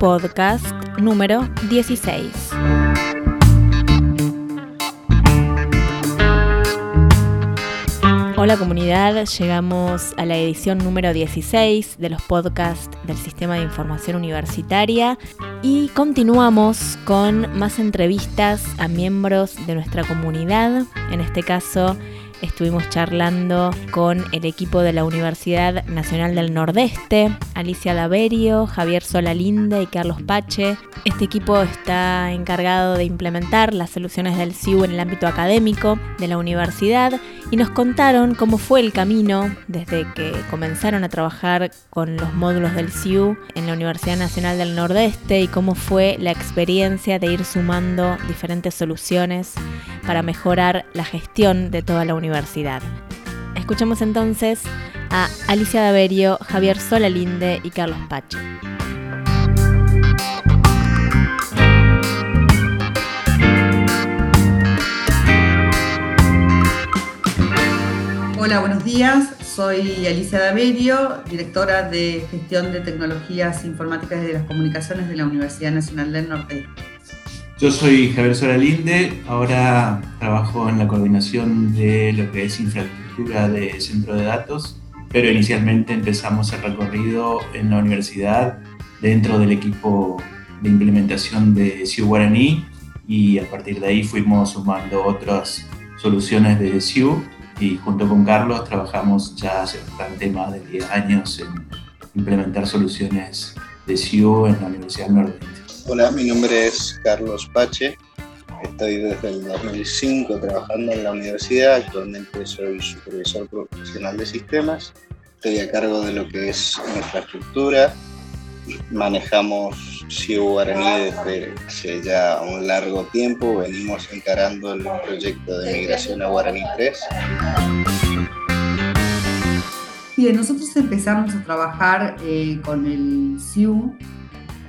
podcast número 16. Hola comunidad, llegamos a la edición número 16 de los podcasts del Sistema de Información Universitaria y continuamos con más entrevistas a miembros de nuestra comunidad, en este caso Estuvimos charlando con el equipo de la Universidad Nacional del Nordeste, Alicia Daverio, Javier Solalinde y Carlos Pache. Este equipo está encargado de implementar las soluciones del CIU en el ámbito académico de la universidad y nos contaron cómo fue el camino desde que comenzaron a trabajar con los módulos del CIU en la Universidad Nacional del Nordeste y cómo fue la experiencia de ir sumando diferentes soluciones para mejorar la gestión de toda la universidad. Escuchamos entonces a Alicia Daverio, Javier Solalinde y Carlos Pache. Hola, buenos días. Soy Alicia Daverio, directora de Gestión de Tecnologías Informáticas y de las Comunicaciones de la Universidad Nacional del Norte. Yo soy Javier Soralinde, ahora trabajo en la coordinación de lo que es infraestructura de centro de datos, pero inicialmente empezamos el recorrido en la universidad dentro del equipo de implementación de SIU Guaraní y a partir de ahí fuimos sumando otras soluciones de SIU y junto con Carlos trabajamos ya hace bastante más de 10 años en implementar soluciones de SIU en la Universidad Nordeste. Hola, mi nombre es Carlos Pache. Estoy desde el 2005 trabajando en la universidad. Actualmente soy supervisor profesional de sistemas. Estoy a cargo de lo que es infraestructura. Manejamos CIU Guaraní desde hace ya un largo tiempo. Venimos encarando el proyecto de migración a Guaraní 3. Bien, nosotros empezamos a trabajar eh, con el CIU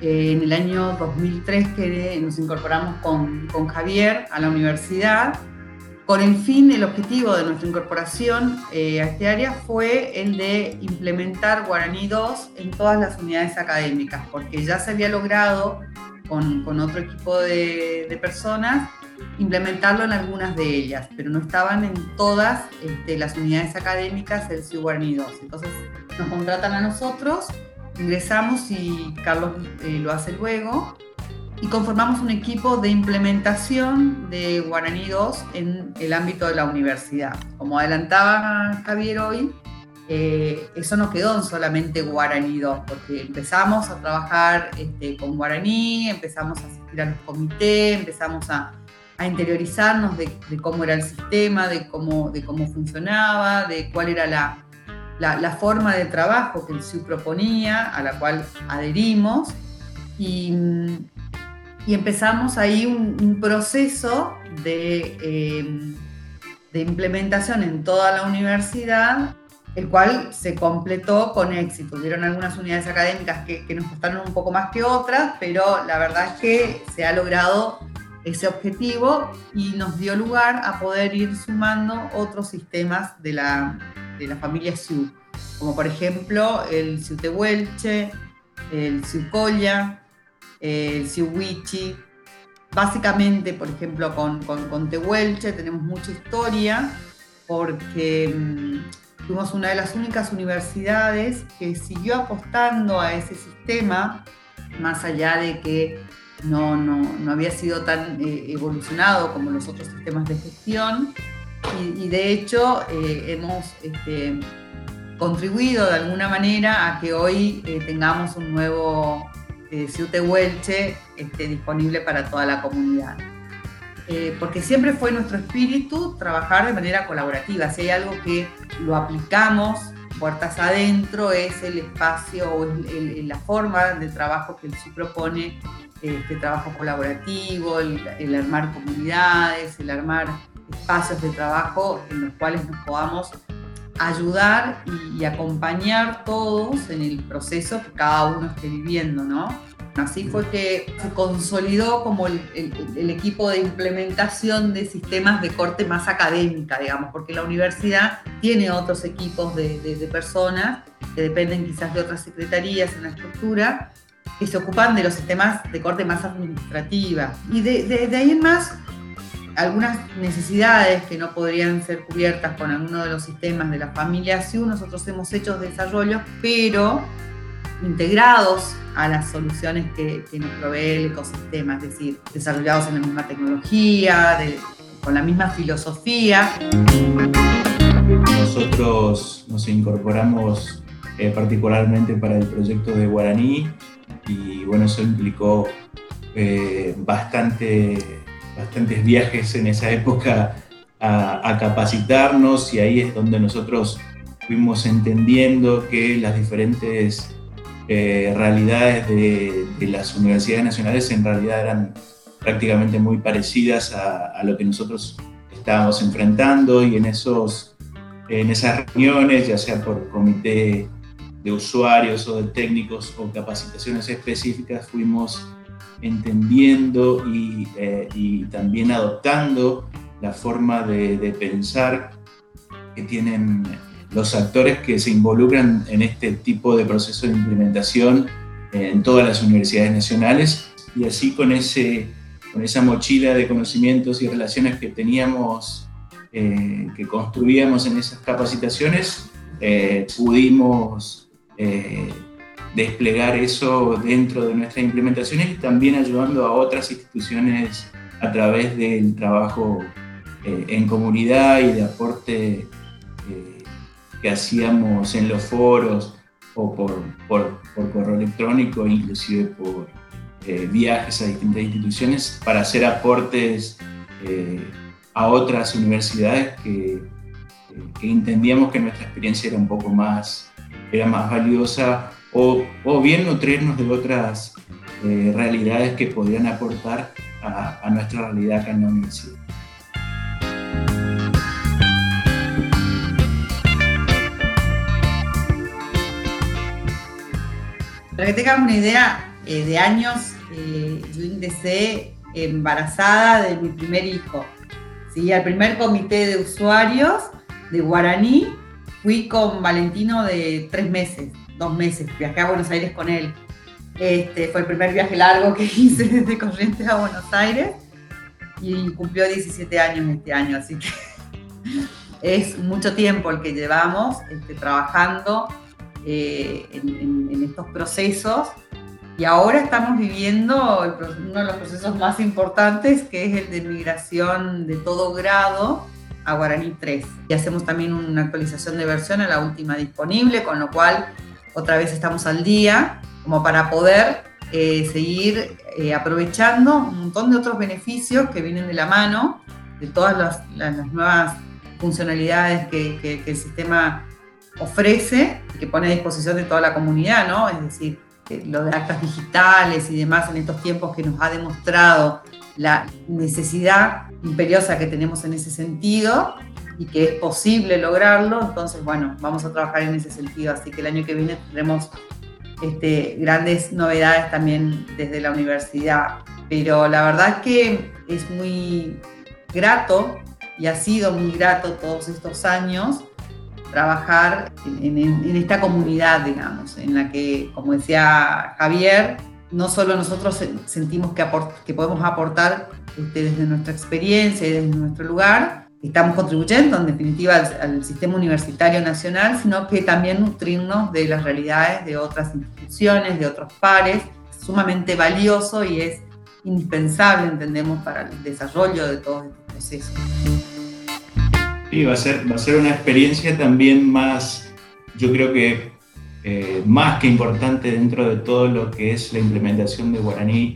eh, en el año 2003 que nos incorporamos con, con, Javier a la universidad, con el fin, el objetivo de nuestra incorporación eh, a este área fue el de implementar Guaraní 2 en todas las unidades académicas, porque ya se había logrado con, con otro equipo de, de, personas implementarlo en algunas de ellas, pero no estaban en todas este, las unidades académicas el CIU Guaraní 2. Entonces nos contratan a nosotros ingresamos y Carlos eh, lo hace luego y conformamos un equipo de implementación de Guaraní 2 en el ámbito de la universidad. Como adelantaba Javier hoy, eh, eso no quedó en solamente Guaraní 2, porque empezamos a trabajar este, con Guaraní, empezamos a asistir a los comités, empezamos a, interiorizarnos de, de, cómo era el sistema, de cómo, de cómo funcionaba, de cuál era la, la, forma de trabajo que el SIU proponía, a la cual adherimos, y, empezamos ahí un, proceso de, eh, de implementación en toda la universidad el cual se completó con éxito. Hubieron algunas unidades académicas que, que, nos costaron un poco más que otras, pero la verdad es que se ha logrado ese objetivo y nos dio lugar a poder ir sumando otros sistemas de la, de la familia Siu, como por ejemplo el Siu Tehuelche, el Siu Colla, el Siu Wichi. Básicamente, por ejemplo, con, con, Tehuelche tenemos mucha historia porque mm, fuimos una de las únicas universidades que siguió apostando a ese sistema, más allá de que no, no, no había sido tan eh, evolucionado como los otros sistemas de gestión y, de hecho eh, hemos este, contribuido de alguna manera a que hoy eh, tengamos un nuevo eh, Ciute Huelche este, disponible para toda la comunidad. porque siempre fue nuestro espíritu trabajar de manera colaborativa. Si hay algo que lo aplicamos puertas adentro, es el espacio o la forma de trabajo que el CIU propone, este trabajo colaborativo, el, el armar comunidades, el armar espacios de trabajo en los cuales nos podamos ayudar y, acompañar todos en el proceso que cada uno esté viviendo, ¿no? Así fue que se consolidó como el, equipo de implementación de sistemas de corte más académica, digamos, porque la universidad tiene otros equipos de, de personas que dependen quizás de otras secretarías en la estructura, que se ocupan de los sistemas de corte más administrativa. Y de, ahí en más, algunas necesidades que no podrían ser cubiertas con alguno de los sistemas de la familia SIU, nosotros hemos hecho desarrollos, pero integrados a las soluciones que, nos provee el ecosistema, es decir, desarrollados en la misma tecnología, con la misma filosofía. Nosotros nos incorporamos eh, particularmente para el proyecto de Guaraní y bueno, eso implicó eh, bastante, bastantes viajes en esa época a, capacitarnos y ahí es donde nosotros fuimos entendiendo que las diferentes eh, realidades de, las universidades nacionales en realidad eran prácticamente muy parecidas a, a, lo que nosotros estábamos enfrentando y en, esos, en esas reuniones, ya sea por comité de usuarios o de técnicos o capacitaciones específicas, fuimos entendiendo y, eh, y también adoptando la forma de, de, pensar que tienen los actores que se involucran en este tipo de proceso de implementación en todas las universidades nacionales. Y así con, ese, con esa mochila de conocimientos y relaciones que teníamos, eh, que construíamos en esas capacitaciones, eh, pudimos eh, desplegar eso dentro de nuestras implementaciones y también ayudando a otras instituciones a través del trabajo eh, en comunidad y de aporte eh, que hacíamos en los foros o por, por, por correo electrónico, inclusive por viajes a distintas instituciones para hacer aportes a otras universidades que, que entendíamos que nuestra experiencia era un poco más era más valiosa o, bien nutrirnos de otras eh, realidades que podrían aportar a, nuestra realidad acá en la universidad. Para que tengan una idea, eh, de años eh, yo ingresé embarazada de mi primer hijo, ¿sí? al primer comité de usuarios de Guaraní Fui con Valentino de tres meses, dos meses, viajé a Buenos Aires con él. Este, fue el primer viaje largo que hice desde Corrientes a Buenos Aires y cumplió 17 años este año, así que es mucho tiempo el que llevamos este, trabajando eh, en, estos procesos y ahora estamos viviendo uno de los procesos más importantes que es el de migración de todo grado a Guaraní 3. Y hacemos también una actualización de versión a la última disponible, con lo cual otra vez estamos al día, como para poder eh, seguir eh, aprovechando un montón de otros beneficios que vienen de la mano de todas las, nuevas funcionalidades que, el sistema ofrece y que pone a disposición de toda la comunidad, ¿no? Es decir, lo de actas digitales y demás en estos tiempos que nos ha demostrado la necesidad imperiosa que tenemos en ese sentido y que es posible lograrlo. Entonces, bueno, vamos a trabajar en ese sentido. Así que el año que viene tendremos este, grandes novedades también desde la universidad. Pero la verdad que es muy grato y ha sido muy grato todos estos años trabajar en, en, esta comunidad, digamos, en la que, como decía Javier, no solo nosotros sentimos que, que podemos aportar este, desde nuestra experiencia y desde nuestro lugar, estamos contribuyendo en definitiva al, sistema universitario nacional, sino que también nutrirnos de las realidades de otras instituciones, de otros pares, sumamente valioso y es indispensable, entendemos, para el desarrollo de todos estos procesos. Sí, va a ser, va a ser una experiencia también más, yo creo que eh, más que importante dentro de todo lo que es la implementación de guaraní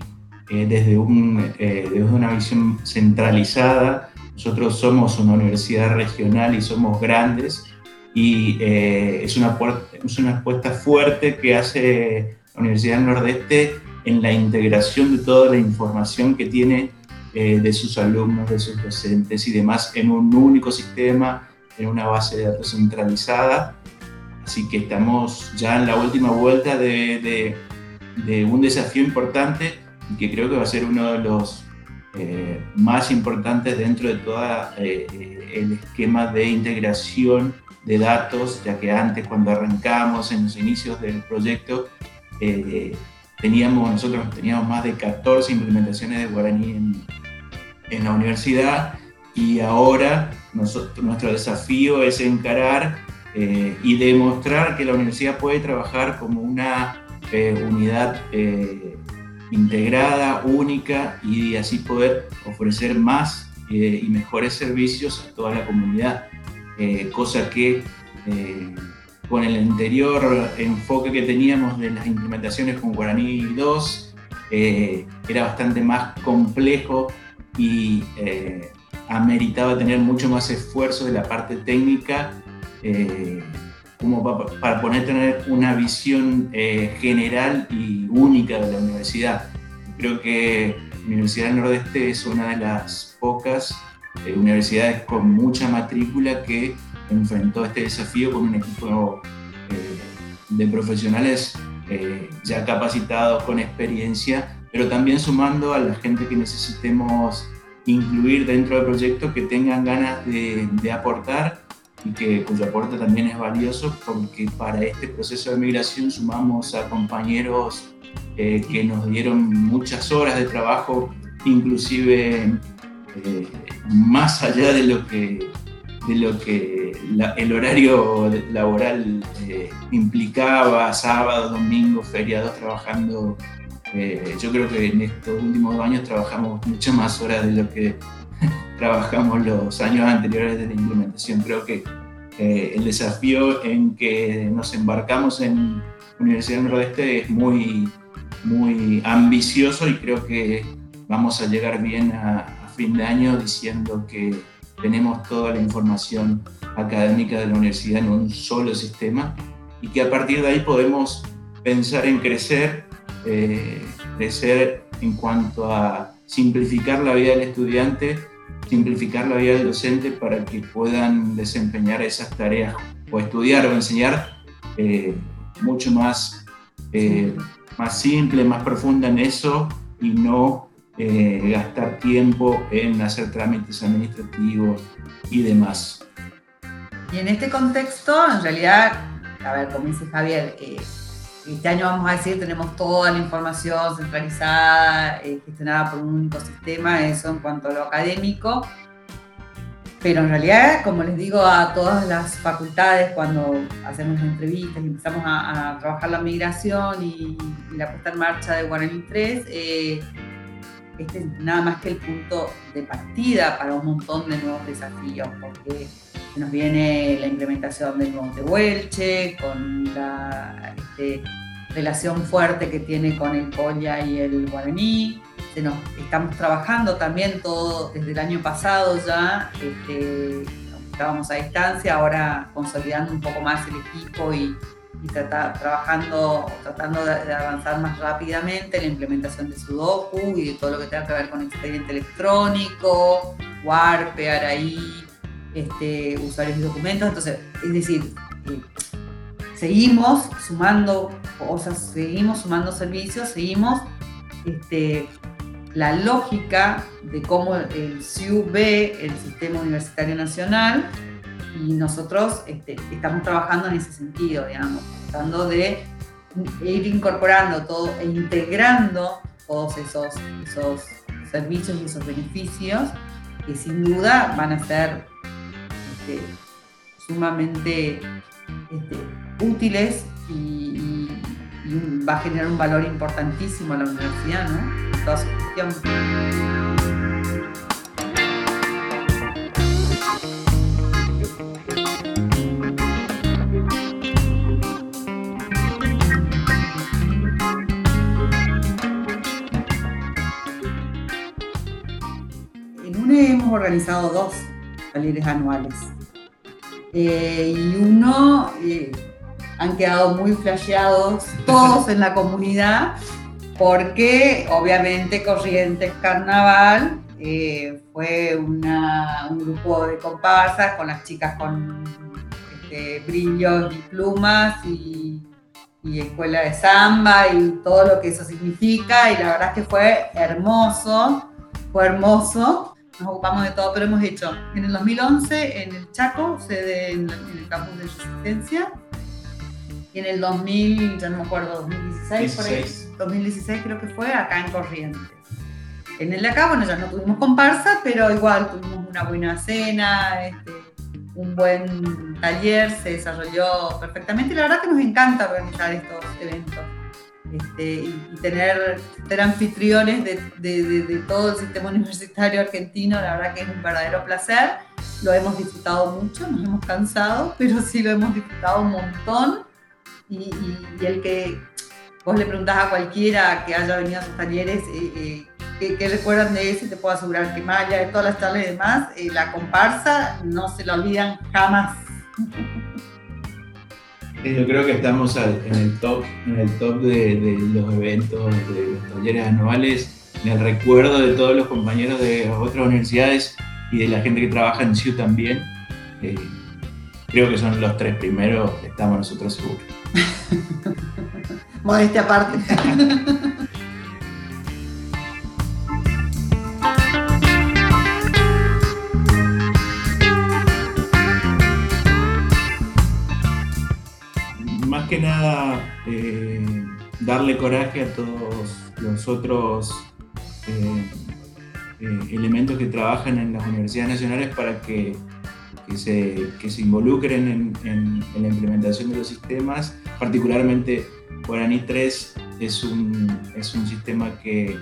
eh, desde, un, eh, desde una visión centralizada. Nosotros somos una universidad regional y somos grandes y es, una, es una apuesta fuerte que hace la Universidad del Nordeste en la integración de toda la información que tiene de sus alumnos, de sus docentes y demás en un único sistema, en una base de datos centralizada. Así que estamos ya en la última vuelta de, un desafío importante y que creo que va a ser uno de los eh, más importantes dentro de todo eh, el esquema de integración de datos, ya que antes cuando arrancamos en los inicios del proyecto, eh, teníamos, nosotros teníamos más de 14 implementaciones de guaraní en, en la universidad y ahora nuestro desafío es encarar eh, y demostrar que la universidad puede trabajar como una eh, unidad eh, integrada, única y así poder ofrecer más y mejores servicios a toda la comunidad, cosa que con el anterior enfoque que teníamos de las implementaciones con Guaraní 2 era bastante más complejo y ameritaba tener mucho más esfuerzo de la parte técnica eh, como para, poder tener una visión eh, general y única de la universidad. Creo que la Universidad del Nordeste es una de las pocas eh, universidades con mucha matrícula que enfrentó este desafío con un equipo de profesionales ya capacitados, con experiencia, pero también sumando a la gente que necesitemos incluir dentro del proyecto que tengan ganas de, aportar y que cuyo aporte también es valioso porque para este proceso de migración sumamos a compañeros eh, que nos dieron muchas horas de trabajo, inclusive eh, más allá de lo que, de lo que el horario laboral eh, implicaba, sábado, domingo, feriados, trabajando eh, yo creo que en estos últimos años trabajamos muchas más horas de lo que trabajamos los años anteriores de la implementación. Creo que eh, el desafío en que nos embarcamos en Universidad del Nordeste es muy, muy ambicioso y creo que vamos a llegar bien a, fin de año diciendo que tenemos toda la información académica de la universidad en un solo sistema y que a partir de ahí podemos pensar en crecer eh, crecer en cuanto a simplificar la vida del estudiante, simplificar la vida del docente para que puedan desempeñar esas tareas o estudiar o enseñar eh, mucho más, eh, más simple, más profunda en eso y no eh, gastar tiempo en hacer trámites administrativos y demás. Y en este contexto, en realidad, a ver, como dice Javier, este año vamos a decir, tenemos toda la información centralizada, eh, gestionada por un único sistema, eso en cuanto a lo académico. Pero en realidad, como les digo a todas las facultades cuando hacemos entrevistas y empezamos a, trabajar la migración y, la puesta en marcha de Guaraní 3, eh, este es nada más que el punto de partida para un montón de nuevos desafíos, porque nos viene la implementación del Monte Huelche, con la este, relación fuerte que tiene con el Colla y el Guaraní. estamos trabajando también todo desde el año pasado ya, este, estábamos a distancia, ahora consolidando un poco más el equipo y, trabajando, tratando de, avanzar más rápidamente en la implementación de Sudoku y de todo lo que tenga que ver con expediente electrónico, Warpe, Araí, este, usuarios y documentos. Entonces, es decir, eh, seguimos sumando cosas, seguimos sumando servicios, seguimos este, la lógica de cómo el CIU ve el sistema universitario nacional y nosotros este, estamos trabajando en ese sentido, digamos, tratando de ir incorporando todo e integrando todos esos, esos servicios y esos beneficios que sin duda van a ser este, sumamente este, útiles y, va a generar un valor importantísimo a la universidad, ¿no? Toda su gestión. Organizado dos talleres anuales. Eh, y uno, eh, han quedado muy flasheados todos en la comunidad, porque obviamente Corrientes Carnaval eh, fue un grupo de comparsas con las chicas con este, brillos y plumas y, y escuela de samba y todo lo que eso significa, y la verdad es que fue hermoso, fue hermoso nos ocupamos de todo, pero hemos hecho en el 2011 en el Chaco, sede en, el campus de Resistencia, y en el 2000, ya no me acuerdo, 2016, por ahí, 2016 creo que fue, acá en Corrientes. En el de acá, bueno, ya no tuvimos comparsa, pero igual tuvimos una buena cena, este, un buen taller, se desarrolló perfectamente la verdad que nos encanta organizar estos eventos. Este, y, tener ser anfitriones de, todo el sistema universitario argentino, la verdad que es un verdadero placer. Lo hemos disfrutado mucho, nos hemos cansado, pero sí lo hemos disfrutado un montón. Y, el que vos le preguntás a cualquiera que haya venido a sus talleres eh, eh, ¿qué, recuerdan de eso, te puedo asegurar que más allá de todas las charlas y demás, eh, la comparsa no se la olvidan jamás. Yo creo que estamos en el top, en el top de, los eventos, de los talleres anuales, en el recuerdo de todos los compañeros de otras universidades y de la gente que trabaja en CIU también. Eh, creo que son los tres primeros, estamos nosotros seguros. Modestia aparte. nada eh, darle coraje a todos los otros eh, eh, elementos que trabajan en las universidades nacionales para que, se, se, involucren en, la implementación de los sistemas. Particularmente Guaraní 3 es un, es un sistema que,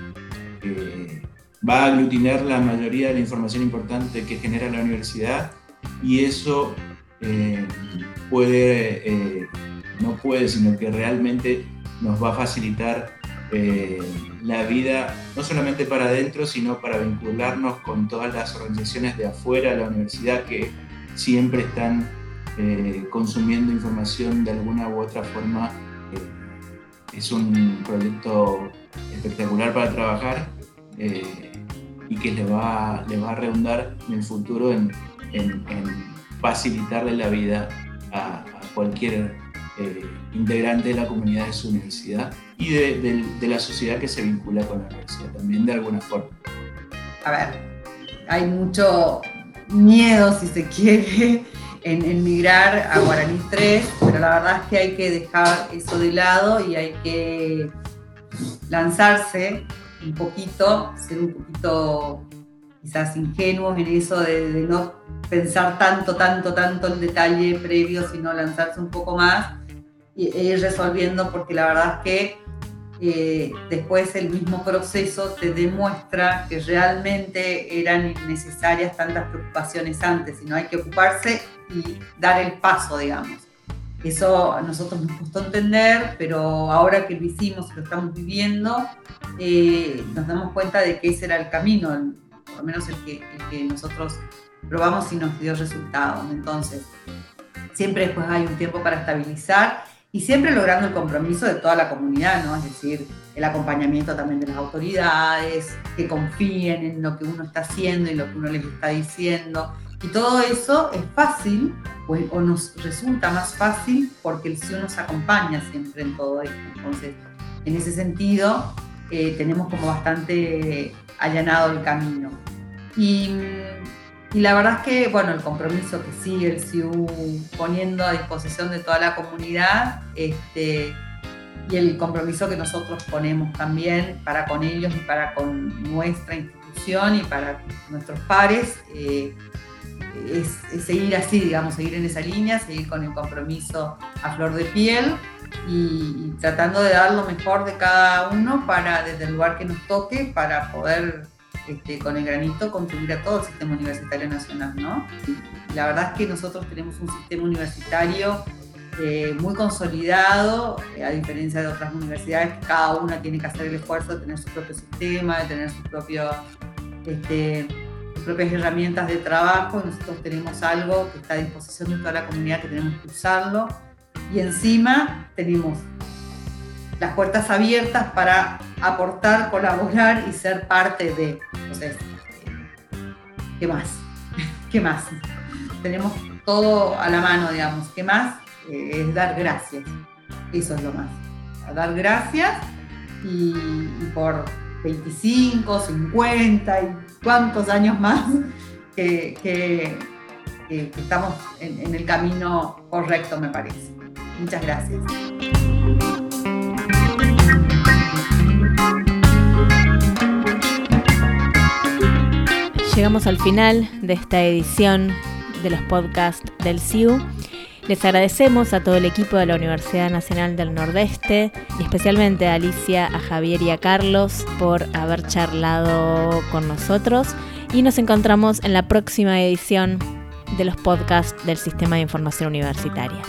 va a aglutinar la mayoría de la información importante que genera la universidad y eso puede no puede, sino que realmente nos va a facilitar eh, la vida, no solamente para adentro, sino para vincularnos con todas las organizaciones de afuera de la universidad que siempre están eh, consumiendo información de alguna u otra forma. Eh, es un proyecto espectacular para trabajar y que le va, le va a redundar en el futuro en, facilitarle la vida a, a cualquier eh, integrante de la comunidad de su universidad y de, la sociedad que se vincula con la universidad también de alguna forma. A ver, hay mucho miedo, si se quiere, en, en, migrar a Guaraní 3, pero la verdad es que hay que dejar eso de lado y hay que lanzarse un poquito, ser un poquito quizás ingenuos en eso de, de, no pensar tanto, tanto, tanto el detalle previo, sino lanzarse un poco más e ir resolviendo, porque la verdad es que eh, después el mismo proceso te demuestra que realmente eran necesarias tantas preocupaciones antes, sino hay que ocuparse y dar el paso, digamos. Eso a nosotros nos costó entender, pero ahora que lo hicimos lo estamos viviendo, eh, nos damos cuenta de que ese era el camino, por lo menos el que, el que nosotros probamos y nos dio resultados. Entonces, siempre después hay un tiempo para estabilizar y siempre logrando el compromiso de toda la comunidad, ¿no? Es decir, el acompañamiento también de las autoridades, que confíen en lo que uno está haciendo y lo que uno les está diciendo. Y todo eso es fácil, pues, o nos resulta más fácil porque el CIO nos acompaña siempre en todo esto. Entonces, en ese sentido, eh, tenemos como bastante allanado el camino. Y y la verdad es que, bueno, el compromiso que sigue el CIU poniendo a disposición de toda la comunidad este, y el compromiso que nosotros ponemos también para con ellos y para con nuestra institución y para nuestros pares, eh, es, seguir así, digamos, seguir en esa línea, seguir con el compromiso a flor de piel y, y tratando de dar lo mejor de cada uno para, desde el lugar que nos toque, para poder este, con el granito contribuir a todo el sistema universitario nacional, ¿no? La verdad es que nosotros tenemos un sistema universitario eh, muy consolidado, eh, a diferencia de otras universidades, cada una tiene que hacer el esfuerzo de tener su propio sistema, de tener su propio, este, sus propias herramientas de trabajo. Nosotros tenemos algo que está a disposición de toda la comunidad, que tenemos que usarlo. Y encima tenemos las puertas abiertas para aportar, colaborar y ser parte de. Entonces, ¿qué más? ¿Qué más? Tenemos todo a la mano, digamos. ¿Qué más? Eh, es dar gracias. Eso es lo más. dar gracias y, por 25, 50 y cuántos años más que, estamos en, en el camino correcto, me parece. Muchas gracias. Llegamos al final de esta edición de los podcasts del CIU. Les agradecemos a todo el equipo de la Universidad Nacional del Nordeste y especialmente a Alicia, a Javier y a Carlos por haber charlado con nosotros y nos encontramos en la próxima edición de los podcasts del Sistema de Información Universitaria.